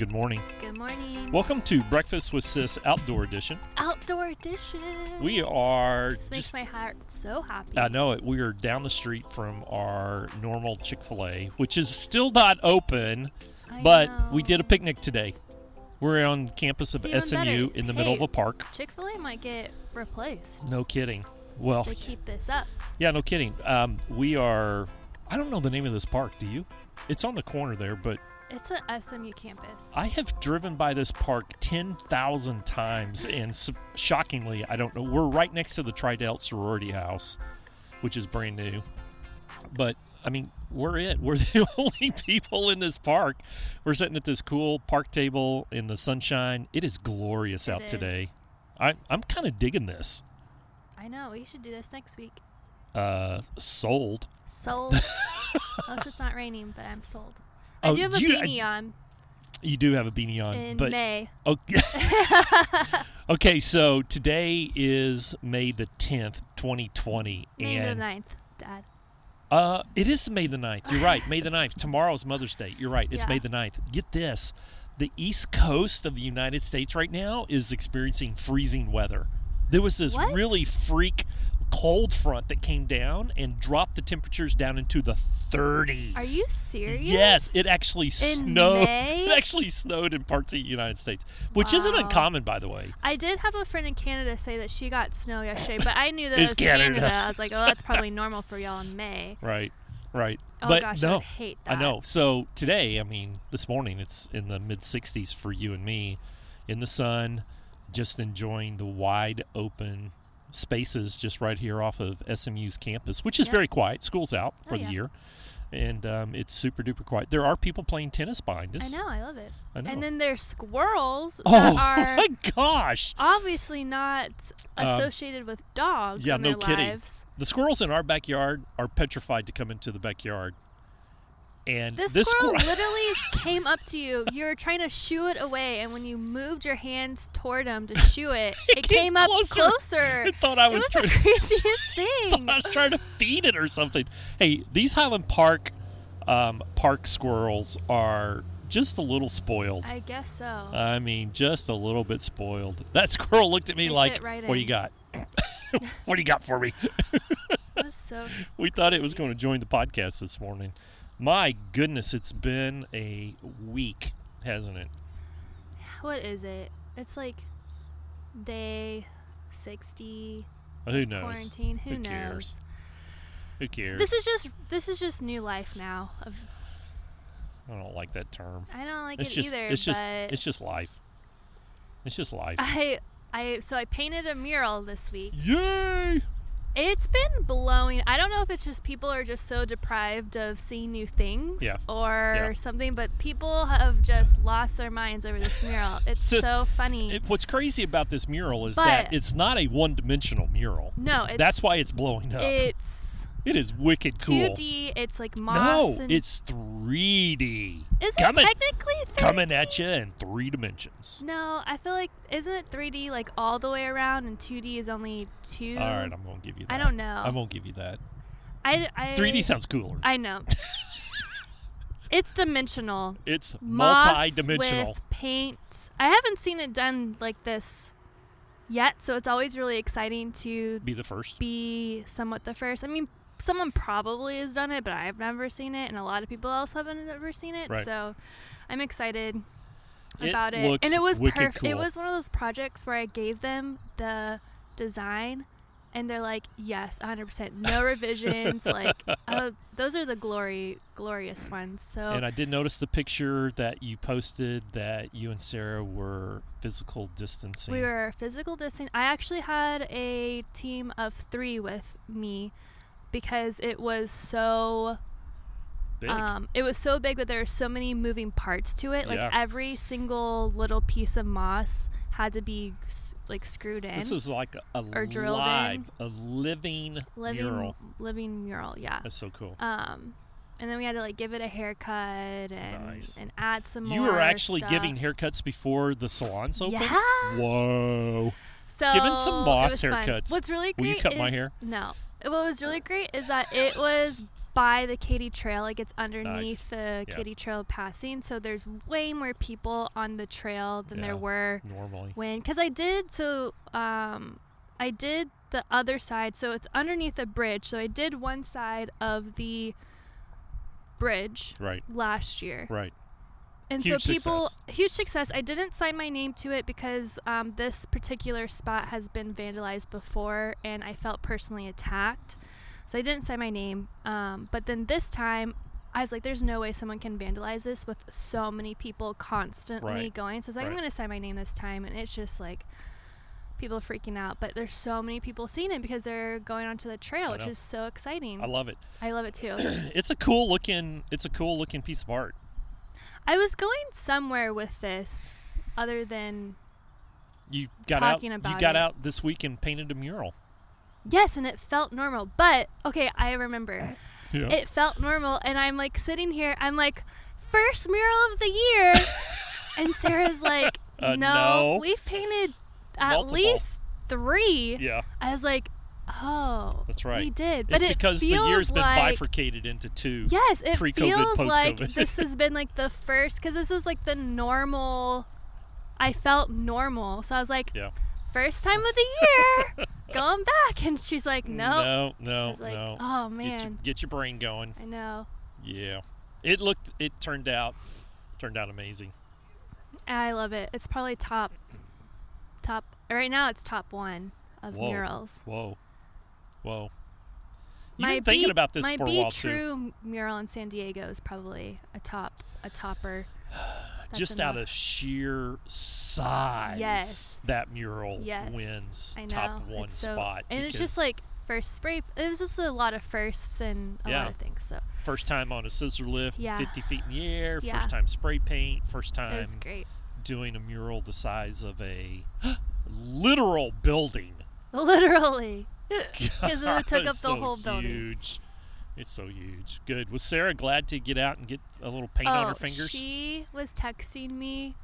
Good morning. Good morning. Welcome to Breakfast with Sis Outdoor Edition. Outdoor edition. We are This makes just my heart so happy. I know it. We are down the street from our normal Chick fil A, which is still not open, I but we did a picnic today. We're on campus of SMU better. in the middle of a park. Chick Fil A might get replaced. No kidding. Well, They keep this up. yeah, no kidding. Um, we are, I don't know the name of this park, do you? It's on the corner there, but It's a SMU campus. I have driven by this park 10,000 times, and s- shockingly, I don't know. We're right next to the Tridelt Sorority House, which is brand new. But, I mean, we're it. We're the only people in this park. We're sitting at this cool park table in the sunshine. It is glorious It out is. today. I, I'm kind of digging this. I know. We should do this next week. Uh, sold. Sold. Unless it's not raining, but I'm sold. I Oh, do have a you- beanie on You do have a beanie on, in but May. Okay. okay, so today is May the 10th, 2020. May and the 9th, Dad. Uh it is May the 9th. You're right. May the 9th. Tomorrow's Mother's Day. You're right. It's Yeah. May the 9th. Get this. The East Coast of the United States right now is experiencing freezing weather. There was this What? really freak cold front that came down and dropped the temperatures down into the 30s. Are you serious? Yes, it actually snowed. May? It actually snowed in parts of the United States, which isn't uncommon, by the way. I did have a friend in Canada say that she got snow yesterday, but I knew that it was Canada. Canada. I was like, oh, that's probably normal for y'all in May. Right, right. Oh but gosh, I no, would hate that. I know. So today, I mean, this morning, it's in the mid 60s for you and me, in the sun, just enjoying the wide open spaces just right here off of SMU's campus, which is very quiet. School's out for Oh, the yeah. year, and um, it's super duper quiet. There are people playing tennis behind us. I know, I love it. I know. And then there's squirrels oh that are my gosh! obviously not Um, associated with dogs yeah, no kidding. lives. The squirrels in our backyard are petrified to come into the backyard. And This, this squirrel squirrel, literally came up to you. You were trying to shoo it away, and when you moved your hands toward him to shoo it, it came came up closer. closer. I thought I It was, was trying. the craziest thing. I was trying to feed it or something. Hey, these Highland Park um, park squirrels are just a little spoiled. I guess so. I mean, just a little bit spoiled. That squirrel looked at me like, right "What do you got? what do you got for me?" That's so. we thought it was going to join the podcast this morning. My goodness, it's been a week, hasn't it? What is it? It's like day sixty Who knows? quarantine. Who, Who knows? cares? Who cares? This is just this is just new life now. Of I don't like that term. I don't like it's it just either. it's just it's just life. It's just life. I I so I painted a mural this week. Yay! It's been blowing. I don't know if it's just people are just so deprived of seeing new things Yeah. or Yeah. something, but people have just lost their minds over this mural. It's Sis, so funny. It, what's crazy about this mural is that it's not a one-dimensional mural. no, it's That's why it's blowing up. it's it is wicked cool. 2D. It's like moss. no, it's 3D. is it coming- technically 3D? Coming at you in three dimensions. No, I feel like isn't it 3D like all the way around and 2D is only two. All right, I'm gonna give you that. I don't know. I won't give you that. I, I 3D sounds cooler. I know. it's dimensional. it's Moss multi-dimensional. with paint. I haven't seen it done like this yet, so it's always really exciting to Be the first. be somewhat the first. I mean, someone probably has done it, but I've never seen it, and a lot of people else haven't ever seen it. Right. So I'm excited It about it. And it was perfect. It was one of those projects where I gave them the design. And they're like, yes, 100%, no revisions. like, uh, those are the glory, glorious ones. So And I did notice the picture that you posted that you and Sarah were physical distancing. We were physical distancing. I actually had a team of three with me because it was so big. um, it was so big, but there were so many moving parts to it. Like Yeah. every single little piece of moss had to be like screwed in. this is like a, or drilled in. live, a living, living mural. living mural. Yeah. That's so cool. Um, and then we had to like give it a haircut and Nice. and add some more. You were actually stuff. giving haircuts before the salons opened. Yeah. Whoa. So Given some it boss was fun. haircuts. What's really great? Will you cut is my hair? no. What was really great is that it was by the Katy Trail, like it's underneath Nice. the Yeah. Katy Trail passing. So there's way more people on the trail than Yeah. there were Normally. when because I did so um I did the other side so it's underneath a bridge so I did one side of the bridge Right. last year Right. And Huge so people success. huge success I didn't sign my name to it because um, this particular spot has been vandalized before and I felt personally attacked so I didn't sign my name um, but then this time I was like, there's no way someone can vandalize this with so many people constantly Right. going. So I was like, I'm going to sign my name this time. And it's just like people freaking out. But there's so many people seeing it because they're going onto the trail, which is so exciting. I love it. I love it too. It's a cool looking. It's a cool looking piece of art. I was going somewhere with this other than, You got Talking out. about you got it. out this week and painted a mural. yes, and it felt normal. But okay, I remember. Yeah. It felt normal. And I'm like sitting here, I'm like, first mural of the year. and Sarah's like, Uh, no, no. we've painted at Multiple. least three. yeah. I was like, oh, That's right. We did, It's but it because the year's been like, bifurcated into two. Yes, it feels like post-COVID. this has been like the first because this is like the normal. I felt normal, so I was like, Yeah. first time of the year, going back, and she's like, nope. No. No. was like, no. oh Get man, your, get your brain going. I know. Yeah. It looked. It turned out. Turned out amazing. I love it. It's probably top, top. Right now, it's top one of Whoa. murals. Whoa. Whoa. You've my been thinking Be- about this my for a while too. Mural in San Diego is probably a top, a topper. Just out of sheer size, Yes. that mural Yes. wins top one it's so, spot. And it's just like first spray. It was just a lot of firsts and a Yeah. lot of things. So first time on a scissor lift, Yeah. 50 feet in the air. Yeah. First time spray paint. First time doing a mural the size of a literal building. Literally. Because it took up the so whole building. Huge. It's so huge. Good. Was Sarah glad to get out and get a little paint on oh, her Oh, fingers? she was texting me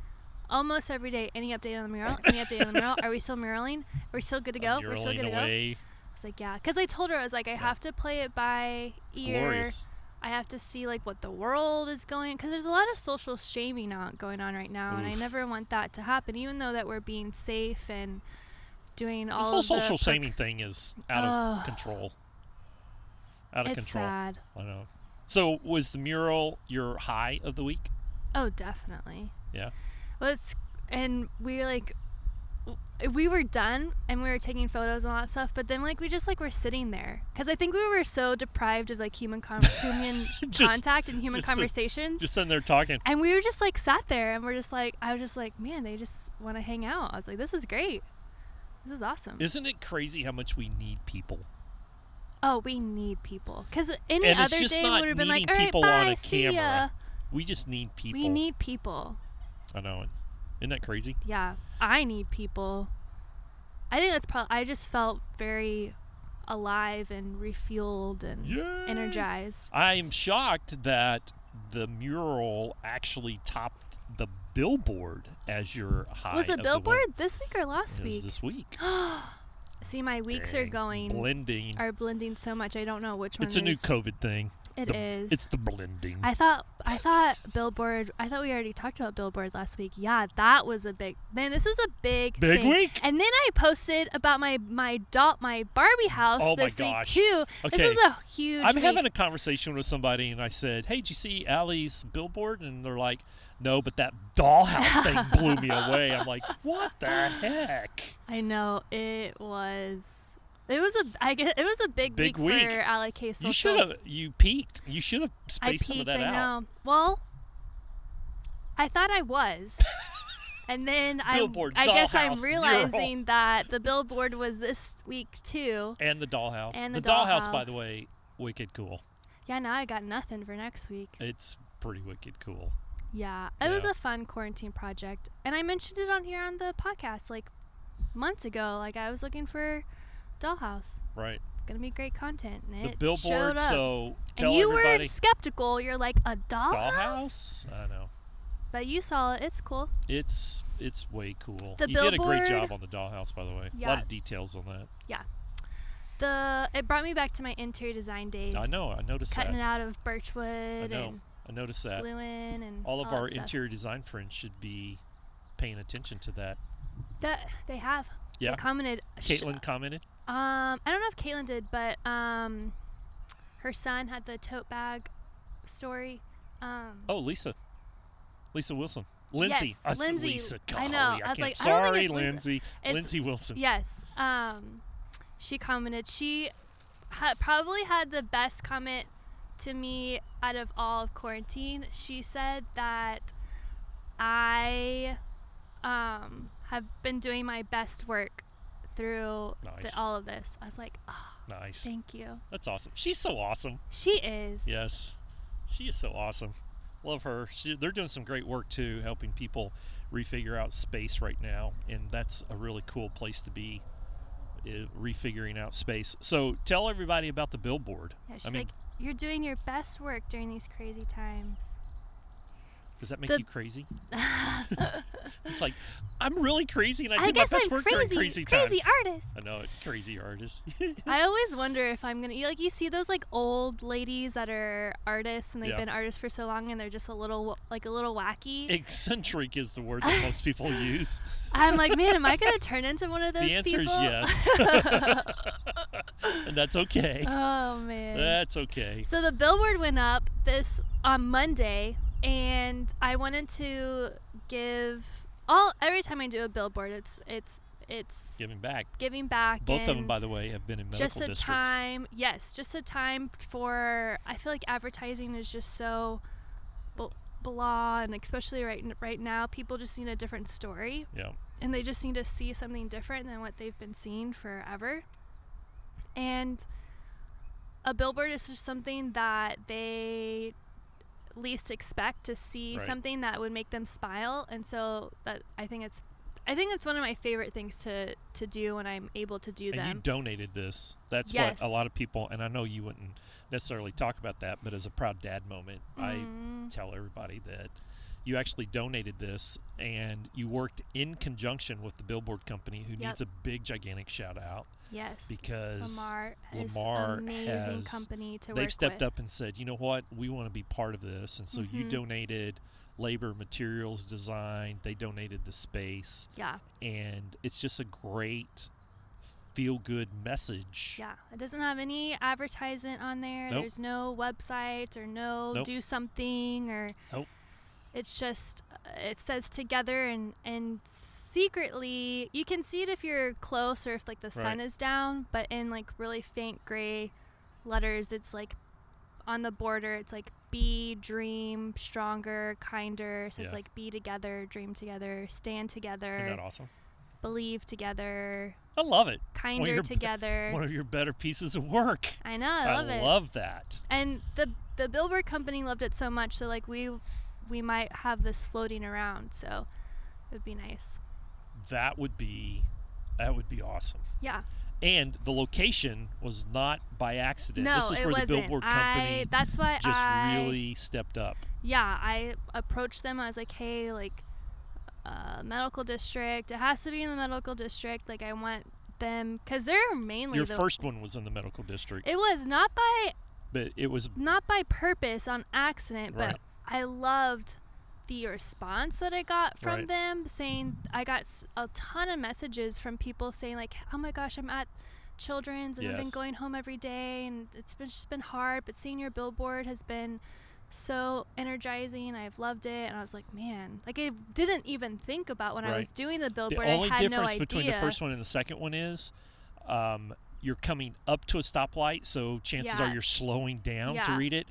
almost every day. Any update on the mural? Any update on the mural? Are we still muraling? Are we still good to go? We're still good to go. away. I was like, yeah. Because I told her, I was like, I have to play it by It's ear. glorious. I have to see like what the world is going because there's a lot of social shaming out going on right now, and I never want that to happen. Even though that we're being safe and doing all This whole social shaming thing is out of control. Out of It's control. sad. I know. So was the mural your high of the week? Oh, definitely. Yeah. Well, it's and we were like, we were done and we were taking photos and all that stuff, but then like we just like were sitting there because I think we were so deprived of like human con- human Just- contact and human just sit- conversations. Just sitting there talking. and we were just like sat there and we're just like I was just like, man, they just want to hang out. I was like, this is great. This is awesome. Isn't it crazy how much we need people? oh, we need people because any And other day would have been like, all right, people bye, on a see ya. camera. We just need people. We need people. I know Isn't that crazy? Yeah, I need people. I think that's probably. I just felt very alive and refueled and Yeah. energized. I'm shocked that the mural actually topped billboard as your high. Was it billboard this week or last It was week? this week. See, my weeks are going blending. are blending so much. I don't know which one. It's a new. COVID thing. It The- is. It's the blending. I thought I thought billboard. I thought we already talked about billboard last week. Yeah, that was a big. Man, this is a big Big thing. week? And then I posted about my my doll my Barbie house Oh this week too. Okay. This is a huge. I'm week. having a conversation with somebody, and I said, "Hey, did you see Allie's billboard?" And they're like, "No, but that dollhouse thing blew me away." I'm like, "What the heck?" I know it was. It was a. I guess it was a big, Big week, week. for Ally K. You should have. You peaked. You should have spaced some of that I out. know. Well, I thought I was, and then I. I guess I'm realizing that the billboard was this week too. And the dollhouse. And the, the dollhouse, by the way, wicked cool. Yeah, now I got nothing for next week. It's pretty wicked cool. Yeah, it was a fun quarantine project, and I mentioned it on here on the podcast like months ago. Like I was looking for Dollhouse. Right. It's gonna be great content. And The billboard. So tell and you everybody. were skeptical. You're like a dollhouse, dollhouse. I know. but you saw it. It's cool. It's it's way cool. The you did a great job on the dollhouse, by the way. A Yeah. lot of details on that. Yeah. The it brought me back to my interior design days. I know. I noticed that. Cutting that. it out of I birchwood know. and I noticed that. and All of that our interior design friends should be paying attention to that. That they have. Yeah. They commented. sh- Caitlin commented. Um, I don't know if Caitlin did, but um, her son had the tote bag story. Um, Oh, Lisa. Lisa Wilson. Lindsay. Yes, I Lindsay. Lisa. I know. I was like, I don't think sorry, it's Lisa. Lindsay. Lindsay Wilson. Yes. Um, she commented. She ha- probably had the best comment to me out of all of quarantine. She said that I um, have been doing my best work through Nice. the, all of this. I was like, oh, Nice. thank you. That's awesome. She's so awesome. She is. Yes. She is so awesome. Love her. She, they're doing some great work too, helping people refigure out space right now, and that's a really cool place to be. uh, Refiguring out space. So tell everybody about the billboard. Yeah, she's I mean, like, you're doing your best work during these crazy times. Does that make the- you crazy? it's like I'm really crazy, and I, I do my best I'm work crazy, during crazy crazy times. artist. I know crazy artist. I always wonder if I'm gonna you like you see those like old ladies that are artists and they've Yeah. been artists for so long and they're just a little like a little wacky. Eccentric is the word that most people use. I'm like, man, am I gonna turn into one of those the answer people? is yes, and that's okay. Oh man. That's okay. So the billboard went up this on Monday, and I wanted to give all every time I do a billboard, it's it's it's Giving back. giving back. Both of them, by the way, have been in medical just a districts. time, yes, just a time for. I feel like advertising is just so bl- blah, and especially right n- right now, people just need a different story, Yeah. and they just need to see something different than what they've been seeing forever. And a billboard is just something that they least expect to see Right. something that would make them smile and so that i think it's i think it's one of my favorite things to to do when i'm able to do And them you donated this. That's Yes. what a lot of people, and I know you wouldn't necessarily talk about that, but as a proud dad moment, I Mhm. tell everybody that you actually donated this and you worked in conjunction with the billboard company who Yep. needs a big gigantic shout out yes because lamar Lamar amazing has- company to they've stepped with up and said, you know what, we want to be part of this. And so you Mhm. donated labor, materials, design, they donated the space. yeah And it's just a great feel good message. yeah it doesn't have any advertisement on there Nope. there's no website or no Nope. do something or Nope. It's just uh, it says together and and secretly you can see it if you're close or if like the sun Right. is down but in like really faint gray letters it's like on the border it's like be dream stronger kinder so it's like be together dream together stand together Isn't that awesome? believe together I love it. One kinder your be- together One of your better pieces of work. i know i love it love that. and the the billboard company loved it so much so like we we might have this floating around so it would be nice That would be that would be awesome. yeah And the location was not by accident. no this is it where wasn't the billboard company I, that's why just I, really stepped up. yeah i approached them i was like hey like uh, medical district it has to be in the medical district like i want them because they're mainly Your the first one was in the medical district, it was not by but it was not by purpose on accident Right. but i loved the response that i got from Right. them saying i got a ton of messages from people saying like oh my gosh i'm at children's and i've been going home every day and it's been just been hard but seeing your billboard has been so energizing i've loved it and i was like man like i didn't even think about when i was doing the billboard the only difference no between the first one and the second one is um, you're coming up to a stoplight, so chances Yeah. are you're slowing down to read it.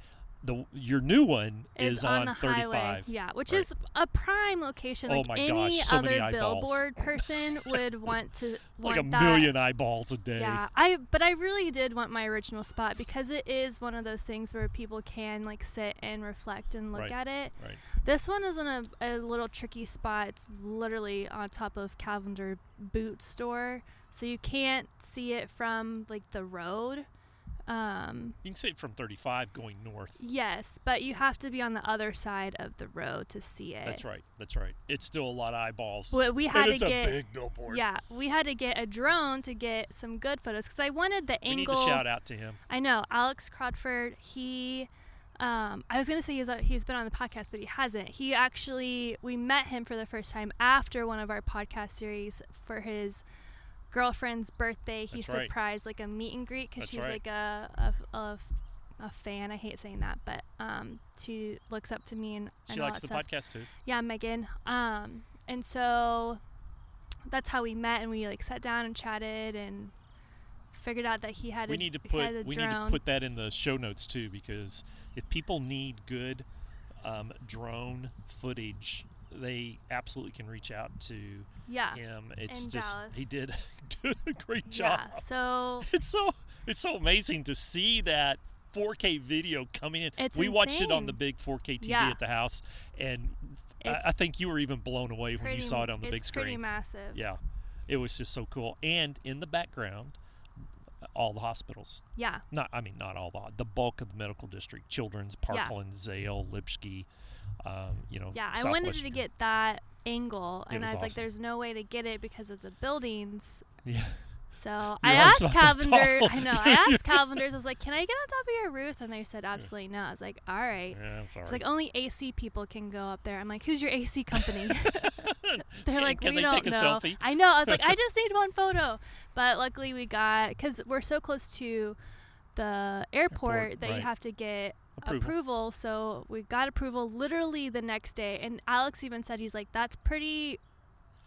The your new one is, is, on, on, the 35. highway. Yeah, which Right. is a prime location. Oh Like my any gosh, so other billboard person would want to like want a that. million eyeballs a day. Yeah, I but I really did want my original spot because it is one of those things where people can like sit and reflect and look Right. at it. Right. This one is in a, a little tricky spot. It's literally on top of Cavender Boot Store, so you can't see it from like the road. Um, You can see it from 35 going north. yes, but you have to be on the other side of the road to see it. That's right. That's right. It's still a lot of eyeballs. But we had to a get big billboard. yeah, we had to get a drone to get some good photos because I wanted the We angle. need to shout out to him. I know Alex Crawford. He, um, I was gonna say he's he's been on the podcast, but he hasn't. He actually we met him for the first time after one of our podcast series for his girlfriend's birthday. He That's right. surprised like a meet and greet because That's she's right. like a, a a a fan. I hate saying that, but um, she looks up to me and, and She likes the stuff. podcast too. Yeah, Megan. Um, and so that's how we met, and we like sat down and chatted and figured out that he had We a, need to he had a put we need to put that in the show notes too because if people need good um, drone footage, they absolutely can reach out to yeah. him. It's in just Dallas. he did a great job. Yeah. So It's so it's so amazing to see that 4K video coming in. It's we watched it on the big 4K TV Yeah. at the house, and I, I think you were even blown away when you saw it on the big it's pretty screen. massive. Yeah, it was just so cool. And in the background, all the hospitals. Yeah. Not, I mean, not all the the bulk of the medical district: Children's, Yeah. Parkland, Zale, Lipshy. Um, you know, Yeah. I wanted to get that angle, It and was I was like, "There's no way to get it because of the buildings." Yeah, So Your I asked not tall. I know. I asked Cavenders. I was like, "Can I get on top of your roof?" And they said, "Absolutely no." I was like, "All right." yeah, I'm sorry. It's like only AC people can go up there. I'm like, "Who's your AC company?" They're Can- like, can "We they don't take a know." selfie? I know. I was like, "I just need one photo," but luckily we got because we're so close to the airport, Airport, that right. you have to get Approval. approval. So we got approval literally the next day, and Alex even said he's like, "That's pretty."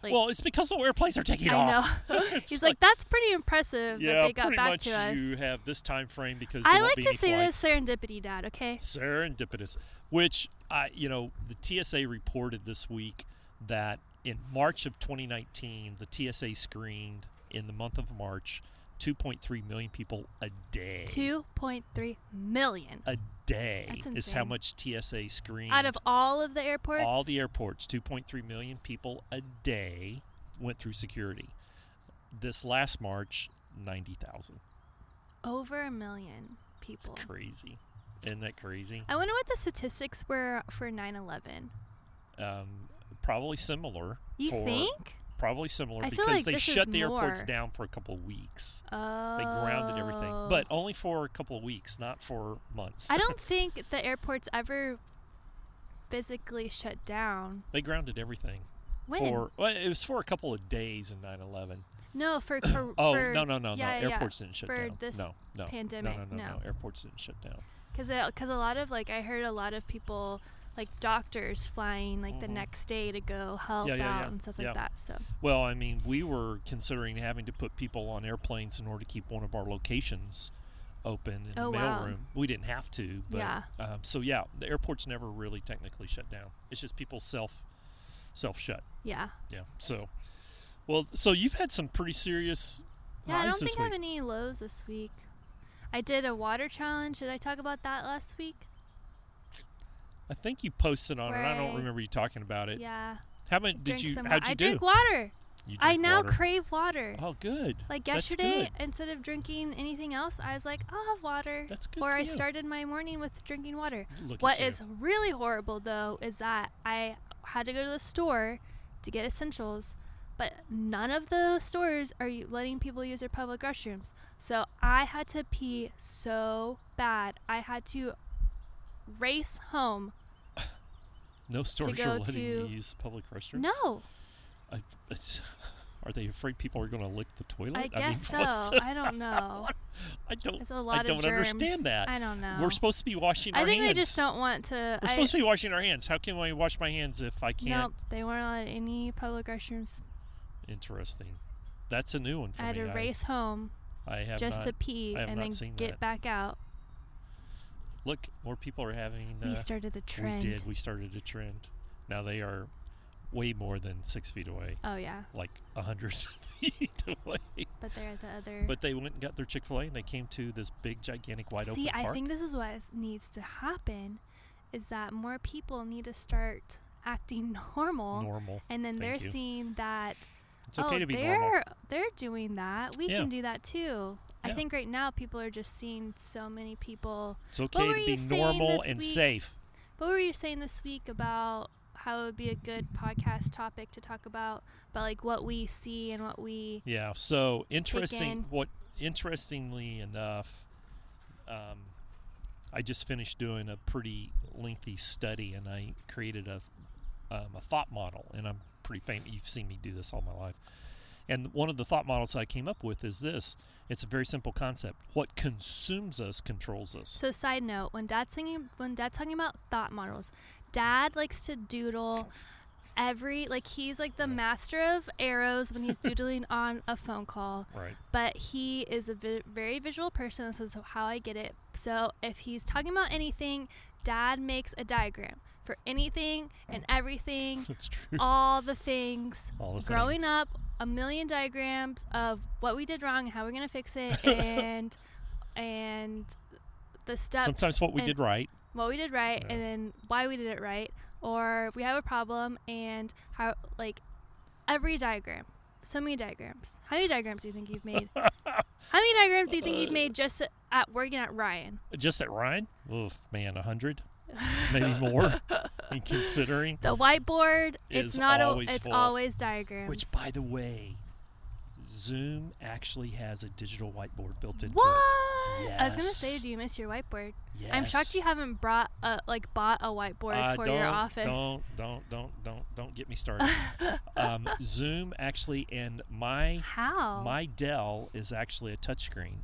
Like, well, it's because the airplanes are taking I off. know. He's like, "That's pretty impressive yeah, that they got back to us." you have this time frame because I like be to say flights. this serendipity, Dad. Okay. serendipitous which i you know the tsa reported this week that in march of 2019 the tsa screened in the month of march 2.3 million people a day Two point three million a day is how much tsa screened out of all of the airports. all the airports 2.3 million people a day went through security this last march 90000 over a million it's people. crazy isn't that crazy I wonder what the statistics were for 9/11. um, probably similar You think? Probably similar I because like they shut the airports down for a couple of weeks. Oh. They grounded everything, oh. but only for a couple of weeks, not for months. I don't think the airports ever physically shut down. they grounded everything When? for well, it was for a couple of days in 9/11. no, for, for Oh for, no no no yeah, no! yeah, Airports didn't shut for down. this no no pandemic, No no no no. no! Airports didn't shut down. because because uh, a lot of like I heard a lot of people like doctors flying like the Mhm. next day to go help Yeah, yeah, out yeah, and stuff like that. So Well, I mean, we were considering having to put people on airplanes in order to keep one of our locations open in Oh, the wow. mailroom. We didn't have to, but Yeah. um, so yeah, the airport's never really technically shut down. It's just people self self shut. yeah, Yeah. So, well, so you've had some pretty serious yeah. I don't think I have any lows this week. I did a water challenge. Did I talk about that last week? I think you posted on it. I don't remember you talking about it. Yeah. How many did you? How'd you I do? drink water. You I drink now water. crave water. Oh, good. Like yesterday, good. instead of drinking anything else, I was like, I'll have water. That's good Or I you. started my morning with drinking water. Look What at you. is really horrible though is that I had to go to the store to get essentials, but none of the stores are letting people use their public restrooms. So I had to pee so bad. I had to race home. No stores are letting you use public restrooms? No, I, it's, are they afraid people are going to lick the toilet? I mean, guess what's so. I don't know. I don't. A lot I don't of germs. understand that. I don't know. We're supposed to be washing I our think hands. they just don't want to. We're I, supposed to be washing our hands. How can I wash my hands if I can't? Nope, they weren't allowed any public restrooms. Interesting. That's a new one for I had me. to race home I, I have just not. to pee I and then get that. back out. Look, more people are having. we uh, started a trend. We did. We started a trend. Now they are way more than six feet away, Oh yeah, like a hundred feet away. but they're at the other. But they went and got their Chick Fil A, and they came to this big, gigantic, wide See, open See, I park. think this is what needs to happen, is that more people need to start acting normal, normal. and then Thank they're you. seeing that It's okay oh to be they're normal. they're doing that. We Yeah. can do that too. I think right now people are just seeing so many people. It's okay to be normal and week? safe. What were you saying this week about how it would be a good podcast topic to talk about, about like what we see and what we. Yeah. So interesting. in. What interestingly enough, um, I just finished doing a pretty lengthy study, and I created a um, a thought model, and I'm pretty famous. You've seen me do this all my life. And one of the thought models I came up with is this. It's a very simple concept. What consumes us controls us. So side note, when dad's thinking when dad's talking about thought models, dad likes to doodle every like he's like the master of arrows when he's doodling on a phone call. Right. but he is a vi- very visual person. This is how I get it. So if he's talking about anything, dad makes a diagram for anything and everything, That's true. all the things. All the Growing things. up, a million diagrams of what we did wrong and how we're gonna fix it, and and the steps. Sometimes what we did right. what we did right, Yeah. and then why we did it right, or if we have a problem and how like every diagram. So many diagrams. How many diagrams do you think you've made? How many diagrams do you think you've made just at working at Ryan? Just at Ryan. Oof, man, a hundred, maybe more. and considering, The whiteboard, Is it's not always a, it's full. always diagrams. which by the way, Zoom actually has a digital whiteboard built into what? it. I was gonna say, do you miss your whiteboard? Yes. I'm shocked you haven't brought a like bought a whiteboard Uh, for don't, your office. Don't, don't, don't, don't, don't get me started. um, Zoom actually, and my How? my Dell is actually a touchscreen,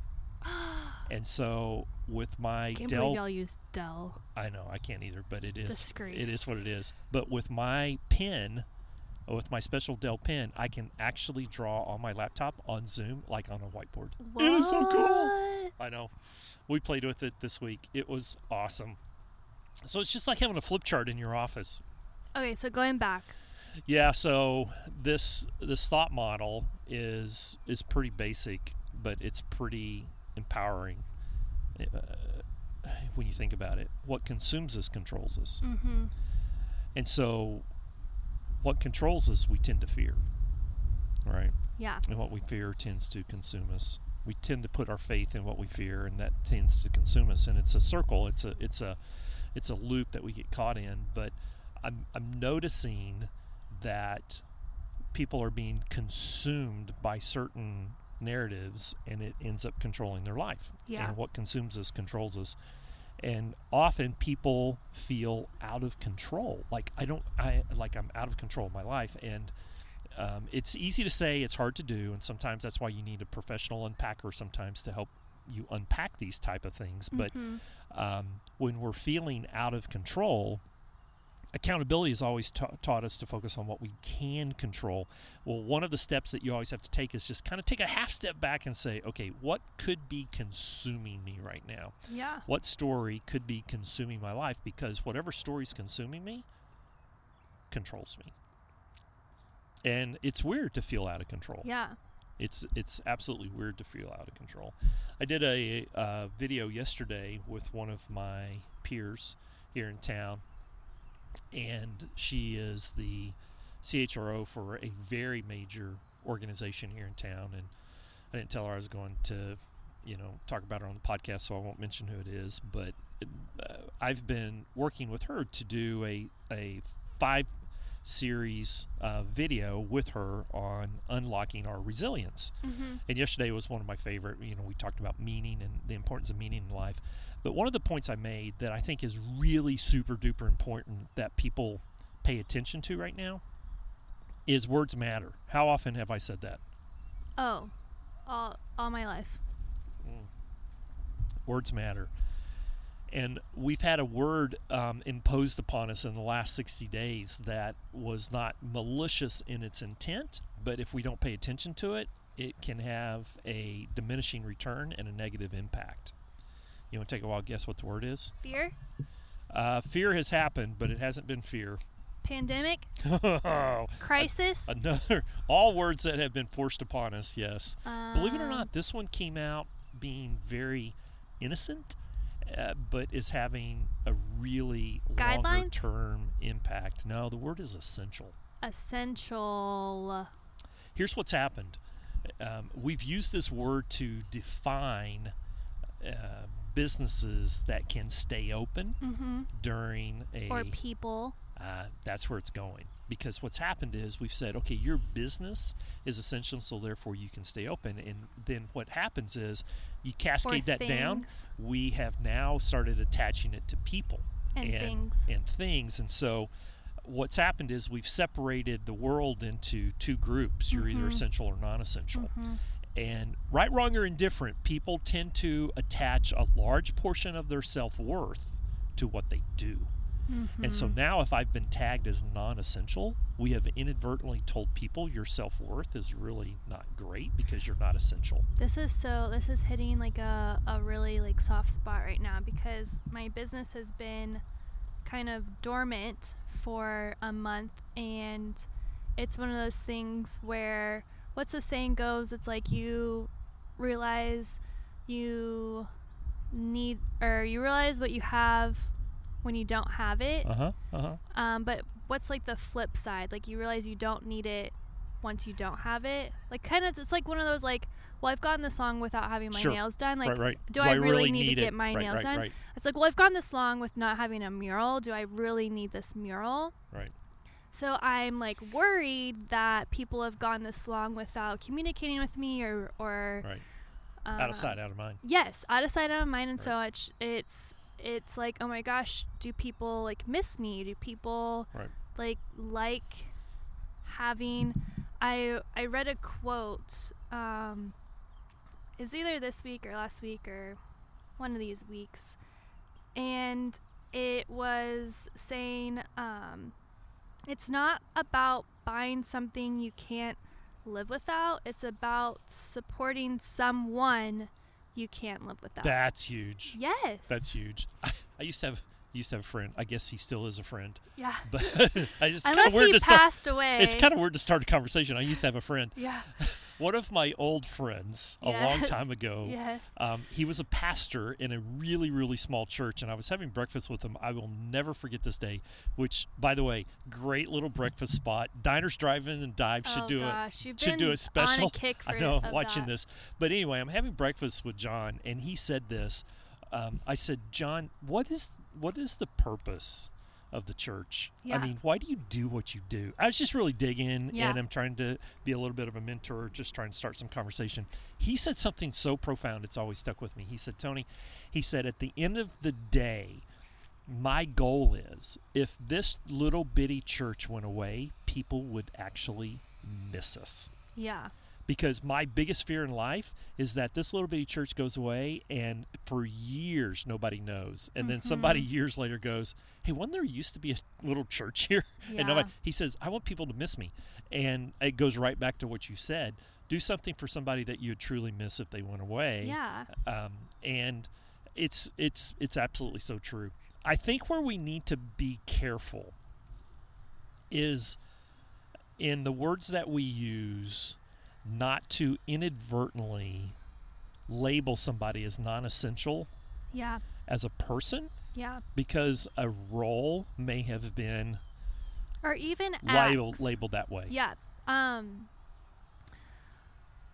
and so with my Can't Dell, y'all use Dell. I know I can't either, but it is Disgrace. it is what it is. But with my pen, with my special Dell pen, I can actually draw on my laptop on Zoom like on a whiteboard. It is so cool. I know. We played with it this week. It was awesome. So it's just like having a flip chart in your office. Okay, so going back. Yeah, so this this thought model is is pretty basic, but it's pretty empowering uh, when you think about it. What consumes us controls us, Mm-hmm. and so what controls us we tend to fear, right? Yeah. And what we fear tends to consume us. We tend to put our faith in what we fear, and that tends to consume us. And it's a circle. It's a it's a it's a loop that we get caught in. But I'm I'm noticing that people are being consumed by certain narratives, and it ends up controlling their life. Yeah. And what consumes us controls us. And often people feel out of control. Like I don't, I like I'm out of control of my life, and um, it's easy to say, it's hard to do, and sometimes that's why you need a professional unpacker sometimes to help you unpack these type of things. But Mhm. um, when we're feeling out of control, accountability has always ta- taught us to focus on what we can control. Well, one of the steps that you always have to take is just kind of take a half step back and say, okay, what could be consuming me right now? Yeah. What story could be consuming my life? Because whatever story's consuming me controls me. And it's weird to feel out of control. Yeah. It's it's absolutely weird to feel out of control. I did a uh, video yesterday with one of my peers here in town, and she is the CHRO for a very major organization here in town. And I didn't tell her I was going to, you know, talk about her on the podcast, so I won't mention who it is. But uh, I've been working with her to do a a five series uh, video with her on unlocking our resilience. Mm-hmm. And yesterday was one of my favorite. You know, we talked about meaning and the importance of meaning in life. But one of the points I made that I think is really super duper important that people pay attention to right now is words matter. How often have I said that? Oh, all all my life. Words matter. And we've had a word um, imposed upon us in the last 60 days that was not malicious in its intent, but if we don't pay attention to it, it can have a diminishing return and a negative impact. You want to take a wild guess what the word is? Fear, Uh, fear has happened, but it hasn't been fear. pandemic, Oh, crisis. Another, all words that have been forced upon us, yes. Believe it or um, not, this one came out being very innocent, uh, but is having a really longer term impact. No, the word is essential. essential. Here's what's happened. um, we've used this word to define uh, businesses that can stay open Mm-hmm. during a Or people. uh, that's where it's going because what's happened is we've said okay your business is essential so therefore you can stay open and then what happens is you cascade that down we have now started attaching it to people And things. and things and so what's happened is we've separated the world into two groups you're either Mhm. essential or non-essential Mhm. And right wrong or indifferent people tend to attach a large portion of their self-worth to what they do mm-hmm. and so now, if I've been tagged as non essential, we have inadvertently told people your self worth is really not great because you're not essential. This is so this is hitting like a, a really like soft spot right now because my business has been kind of dormant for a month and it's one of those things where what's the saying goes it's like you realize you need or you realize what you have when you don't have it Uh huh. Uh huh. um, but what's like the flip side? Like you realize you don't need it once you don't have it. Like kind of, it's like one of those like, well, I've gotten this long without having my Sure. nails done. Like, right, right. do I really need to it? get my right, nails done? It's like, well, I've gone this long with not having a mural. Do I really need this mural? right. So I'm like worried that people have gone this long without communicating with me or or Right. uh, out of sight, out of mind. Yes, out of sight, out of mind, and Right. so it's it's it's like, oh my gosh, do people like miss me? Do people Right. like like having? I I read a quote. Um, is either this week or last week or one of these weeks, and it was saying um, it's not about buying something you can't live without. It's about supporting someone you can't live without. That's huge. yes. That's huge. I, I used to have used to have a friend. I guess he still is a friend. yeah. But I just kind of weird he to start. passed away. It's kind of weird to start a conversation. I used to have a friend. yeah. One of my old friends, a long time ago, Yes. Um, he was a pastor in a really, really small church, and I was having breakfast with him. I will never forget this day. Which, by the way, great little breakfast spot. Diners, Drive-In, and Dive should oh do gosh, a should do a special. On a kick for I know, watching that. this. But anyway, I'm having breakfast with John, and he said this. Um, I said, John, what is what is the purpose of the church? I mean, why do you do what you do? I was just really digging, Yeah. and I'm trying to be a little bit of a mentor, just trying to start some conversation. He said something so profound; it's always stuck with me. He said, Tony, he said, at the end of the day, my goal is if this little bitty church went away, people would actually miss us Yeah. Because my biggest fear in life is that this little bitty church goes away and for years nobody knows and then somebody years later goes hey wasn't there used to be a little church here Yeah. and nobody he says i want people to miss me and it goes right back to what you said do something for somebody that you'd truly miss if they went away Yeah. um, and it's it's it's absolutely so true. I think where we need to be careful is in the words that we use, not to inadvertently label somebody as non-essential Yeah. as a person Yeah. because a role may have been Or even labeled labeled that way Yeah. Um.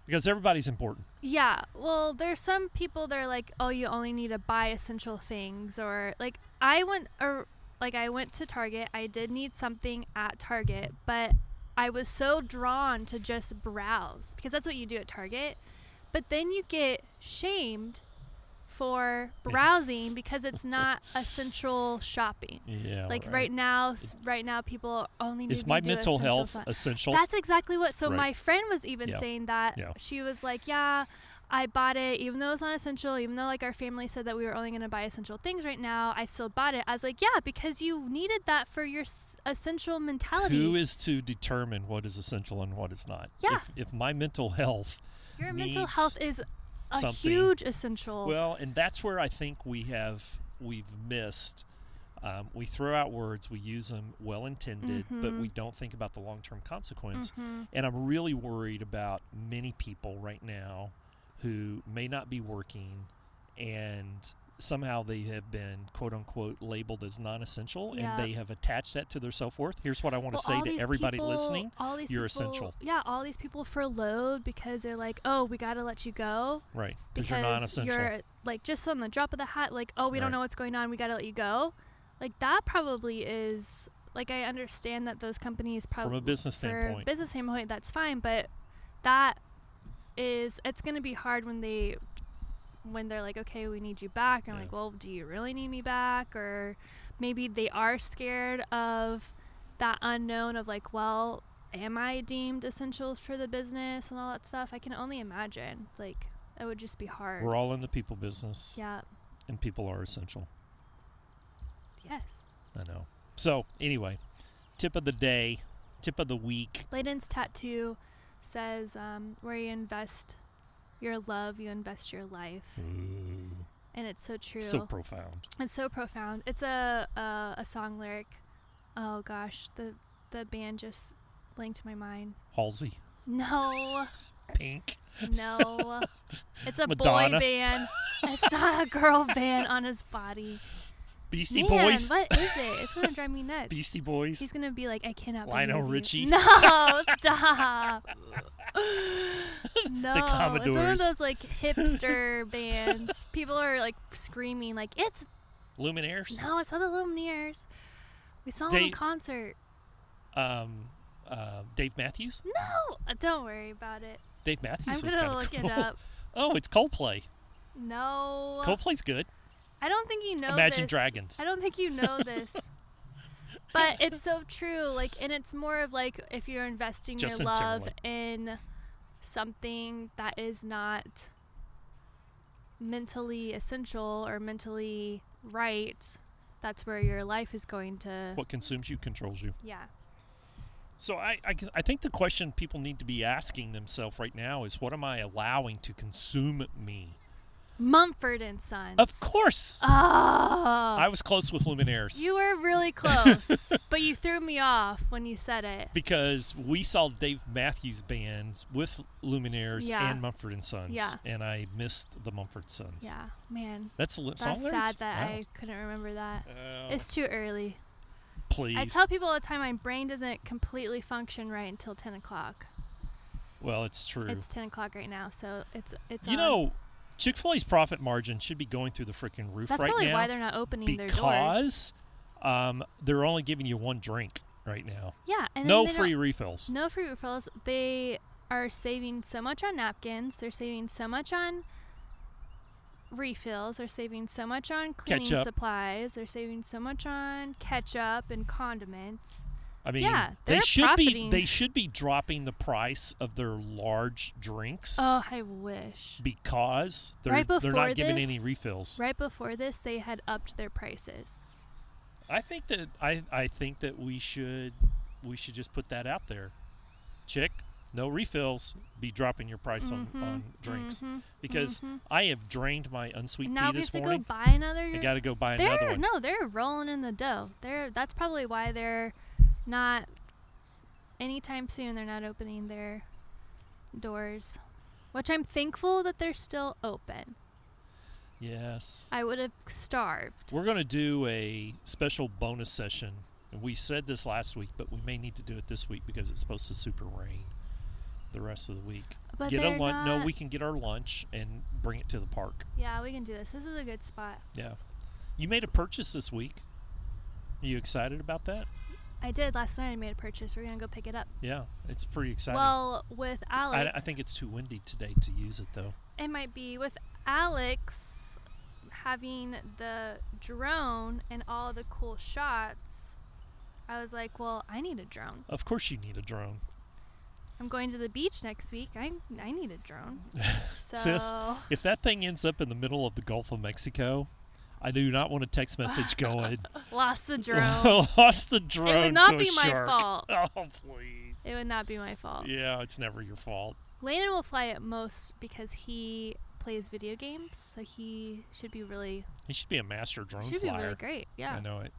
because everybody's important. Yeah. Well, there's some people that are like, oh, you only need to buy essential things, or like I went or like I went to Target. I did need something at Target, but I was so drawn to just browse because that's what you do at Target. But then you get shamed for browsing because it's not essential shopping. Yeah. Like right now, s- right now, people only need Is my mental health stuff. essential? That's exactly what. So Right. my friend was even Yeah. saying that Yeah. she was like, "Yeah, I bought it, even though it's not essential. Even though like our family said that we were only going to buy essential things right now, I still bought it." I was like, "Yeah, because you needed that for your s- essential mentality. Who is to determine what is essential and what is not? Yeah. If, if my mental health, your mental health is a something- huge essential." well, and that's where I think we have we've missed. Um, we throw out words, we use them well intended, but Mhm. we don't think about the long term consequence. Mhm. And I'm really worried about many people right now who may not be working and somehow they have been quote unquote labeled as non-essential, Yeah. and they have attached that to their self worth. Here's what I want to say to everybody people- listening: all these you're people- essential. Yeah, all these people furloughed because they're like, oh, we got to let you go right? because you're non-essential. you're like just on the drop of the hat, like, oh, we Right. don't know what's going on, we got to let you go. Like that probably is like I understand that those companies probably From a business standpoint. business standpoint that's fine, but that is it's going to be hard when they when they're like, okay, we need you back. And I'm Yeah. like, well, do you really need me back? Or maybe they are scared of that unknown of like, well, am I deemed essential for the business and all that stuff? I can only imagine. Like, it would just be hard. We're all in the people business, yeah. and people are essential. Yes. I know. So anyway, tip of the day, tip of the week. Layden's tattoo says, um, where you invest your love, you invest your life. Ooh, And it's so true. so profound. It's so profound. It's a a, a song lyric. Oh gosh, the the band just blinked my mind. Halsey, No, Pink. no, it's a Madonna. boy band. It's not a girl band on his body. Beastie Man, Boys. what is it? It's gonna drive me nuts. Beastie Boys. He's gonna be like, I cannot. Lionel believe you." Richie. No, stop. no, it's one of those like hipster bands. People are like screaming, like it's Lumineers. no, it's not the Lumineers. We saw him They- in concert. Um, uh, Dave Matthews. No, uh, don't worry about it. Dave Matthews I'm was gonna look cool. it up. Oh, it's Coldplay. No, Coldplay's good. I don't think you know. Imagine this. Dragons. I don't think you know this. but it's so true. Like, and it's more of like if you're investing Justin your love Timberlake. in something that is not mentally essential or mentally right, that's where your life is going to. What consumes you controls you. Yeah. So I, I, I think the question people need to be asking themselves right now is, what am I allowing to consume me? Mumford and Sons. Of course, Oh. I was close with Lumineers You were really close, but you threw me off when you said it. because we saw Dave Matthews Band with Lumineers Yeah. and Mumford and Sons, Yeah. and I missed the Mumford Sons. Yeah, man. That's, li- That's song lyrics? sad that Wow. I couldn't remember that. Oh, It's too early. please. I tell people all the time my brain doesn't completely function right until 10 o'clock. well, it's true. It's 10 o'clock right now, so it's it's. you on. know, Chick Fil A's profit margin should be going through the freaking roof that's right probably now why they're not opening their doors. because um, they're only giving you one drink right now. Yeah, and no they free refills. no free refills. They are saving so much on napkins. They're saving so much on refills. They're saving so much on cleaning Ketchup. supplies. They're saving so much on ketchup and condiments. I mean, Yeah, they should be they should be dropping the price of their large drinks Oh, I wish. because they're Right they're not giving any refills. Right before this, they had upped their prices. I think that I I think that we should we should just put that out there. Chick, no refills. Be dropping your price on, Mhm, on drinks mhm, because mhm. I have drained my unsweet tea. now tea we have this to go buy another. I got to go buy another one. no, they're rolling in the dough. They're that's probably why they're not anytime soon. They're not opening their doors, which I'm thankful that they're still open. Yes. I would have starved. We're going to do a special bonus session. We said this last week, but we may need to do it this week because it's supposed to super rain the rest of the week. But get a lunch. No, we can get our lunch and bring it to the park. Yeah, we can do this. This is a good spot. Yeah. You made a purchase this week. Are you excited about that? I did last night. I made a purchase. We're gonna go pick it up. Yeah, it's pretty exciting. Well, with Alex, I, I think it's too windy today to use it though. it might be with Alex having the drone and all the cool shots. I was like, well, I need a drone. Of course, you need a drone. I'm going to the beach next week. I I need a drone. So Sis, If that thing ends up in the middle of the Gulf of Mexico, I do not want a text message going. lost the drone. Lost the drone. not to a be my fault. Oh please. it would not be my fault. Yeah, it's never your fault. Landon will fly it most because he plays video games, so he should be really He should be a master drone should flyer. be really great. Yeah. I know it.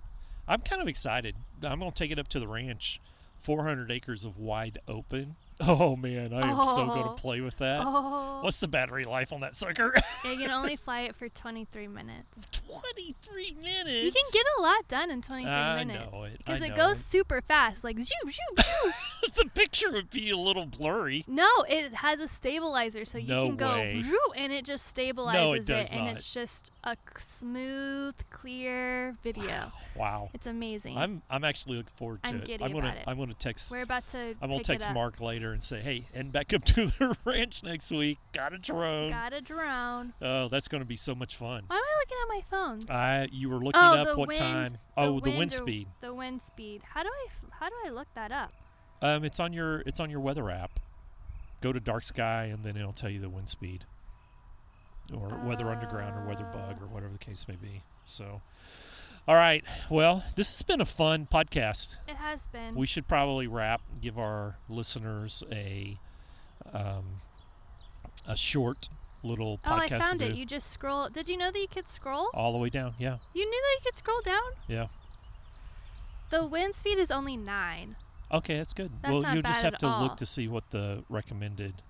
I'm kind of excited. I'm going to take it up to the ranch. 400 acres of wide open. Oh man, I am so going Oh. to play with that. Oh, What's the battery life on that sucker? you can only fly it for 23 minutes. 23 minutes. You can get a lot done in 23 I minutes know it, because it goes it. super fast, like zoom, zoom, zoom. the picture would be a little blurry. no, it has a stabilizer, so you No can go way. zoom, and it just stabilizes does and not. it's just a smooth, clear video. Wow. It's amazing. I'm I'm actually looking forward to I'm it. I'm gonna it. I'm gonna text We're about to. I'm gonna text. Mark later and say, hey, heading back up to the ranch next week. Got a drone. Got a drone. oh, that's gonna be so much fun. Why am I looking at my phone? I you were looking oh, up what wind, time? oh, the wind or- speed. The wind speed. How do I How do I look that up? Um, it's on your it's on your weather app. Go to dark sky and then it'll tell you the wind speed, or weather underground or weather bug or whatever the case may be. So, all right. Well, this has been a fun podcast. It has been. We should probably wrap. Give our listeners a um, a short little oh, I podcast found it. You just scroll. Did you know that you could scroll? all the way down. Yeah, You knew that you could scroll down. yeah. The wind speed is only nine. Okay, that's good. That's well, you just have to all. look to see what the recommended.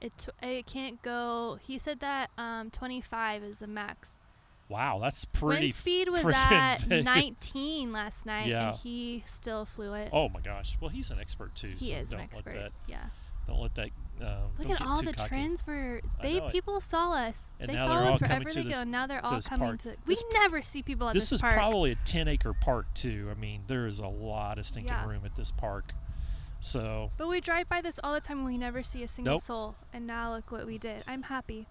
It t- it can't go. He said that um 25 is the max. Wow, that's pretty. wind speed was at big. 19 last night, Yeah. and he still flew it. Oh my gosh! Well, he's an expert too. he so is an expert. That, yeah. don't let that. Um, Look at all the cocky. trends where they people saw us. And they follow us wherever to they this- go. Now they're all this coming park. to. We This- never see people at This this, is probably a 10 acre park too. I mean, there is a lot of stinking Yeah. room at this park. So But we drive by this all the time and we never see a single Nope. soul. And now look what we did. I'm happy.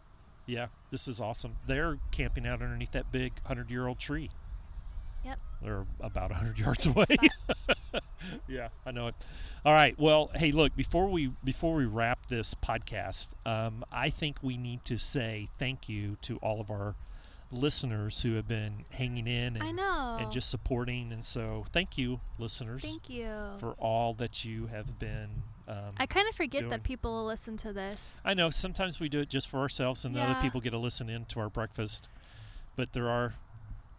Yeah, this is awesome. They're camping out underneath that big hundred year old tree. Yep. They're about hundred yards away. Yeah, I know it. All right. Well, hey, look before we before we wrap this podcast, um, I think we need to say thank you to all of our listeners who have been hanging in and, I know. and just supporting. And so, thank you, listeners, Thank you. for all that you have been. Um, I kind of forget doing. that people listen to this. I know sometimes we do it just for ourselves, and the other people get to listen in to our breakfast. But there are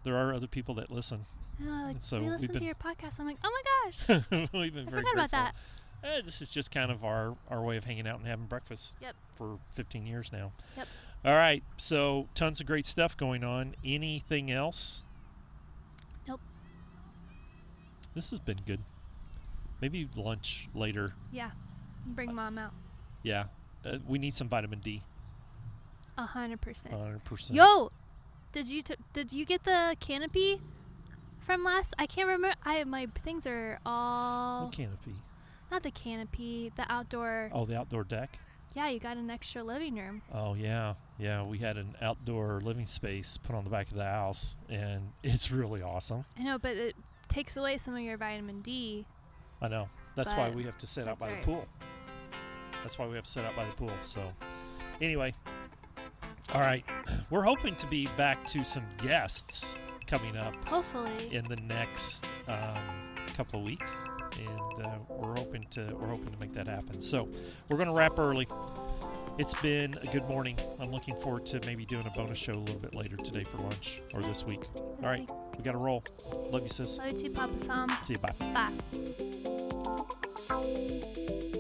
there are other people that listen. Know, like, so we we've listen been- to your podcast. I'm like, oh my gosh, We've been I very forgot about grateful. that. Eh, this is just kind of our, our way of hanging out and having breakfast Yep. for 15 years now. Yep. All right. So, tons of great stuff going on. Anything else? Nope. This has been good. Maybe lunch later. Yeah. Bring mom out. Yeah. Uh, we need some vitamin D. A hundred percent. 100%. Yo, did you t- did you get the canopy from last? I can't remember. I my things are all What canopy? not the canopy, the outdoor. Oh, the outdoor deck? Yeah, you got an extra living room. Oh, yeah. Yeah. We had an outdoor living space put on the back of the house, and it's really awesome. I know, but it takes away some of your vitamin D. I know. That's why we have to sit out by right. the pool. That's why we have to sit out by the pool. So, anyway, all right. We're hoping to be back to some guests coming up Hopefully. in the next um, couple of weeks, and uh, we're hoping to we're hoping to make that happen. So, we're going to wrap early. It's been a good morning. I'm looking forward to maybe doing a bonus show a little bit later today for lunch or this week. This All right, week. we got to roll. Love you, sis. Love you too, Papa Sam. See you. Bye. Bye. Thank you.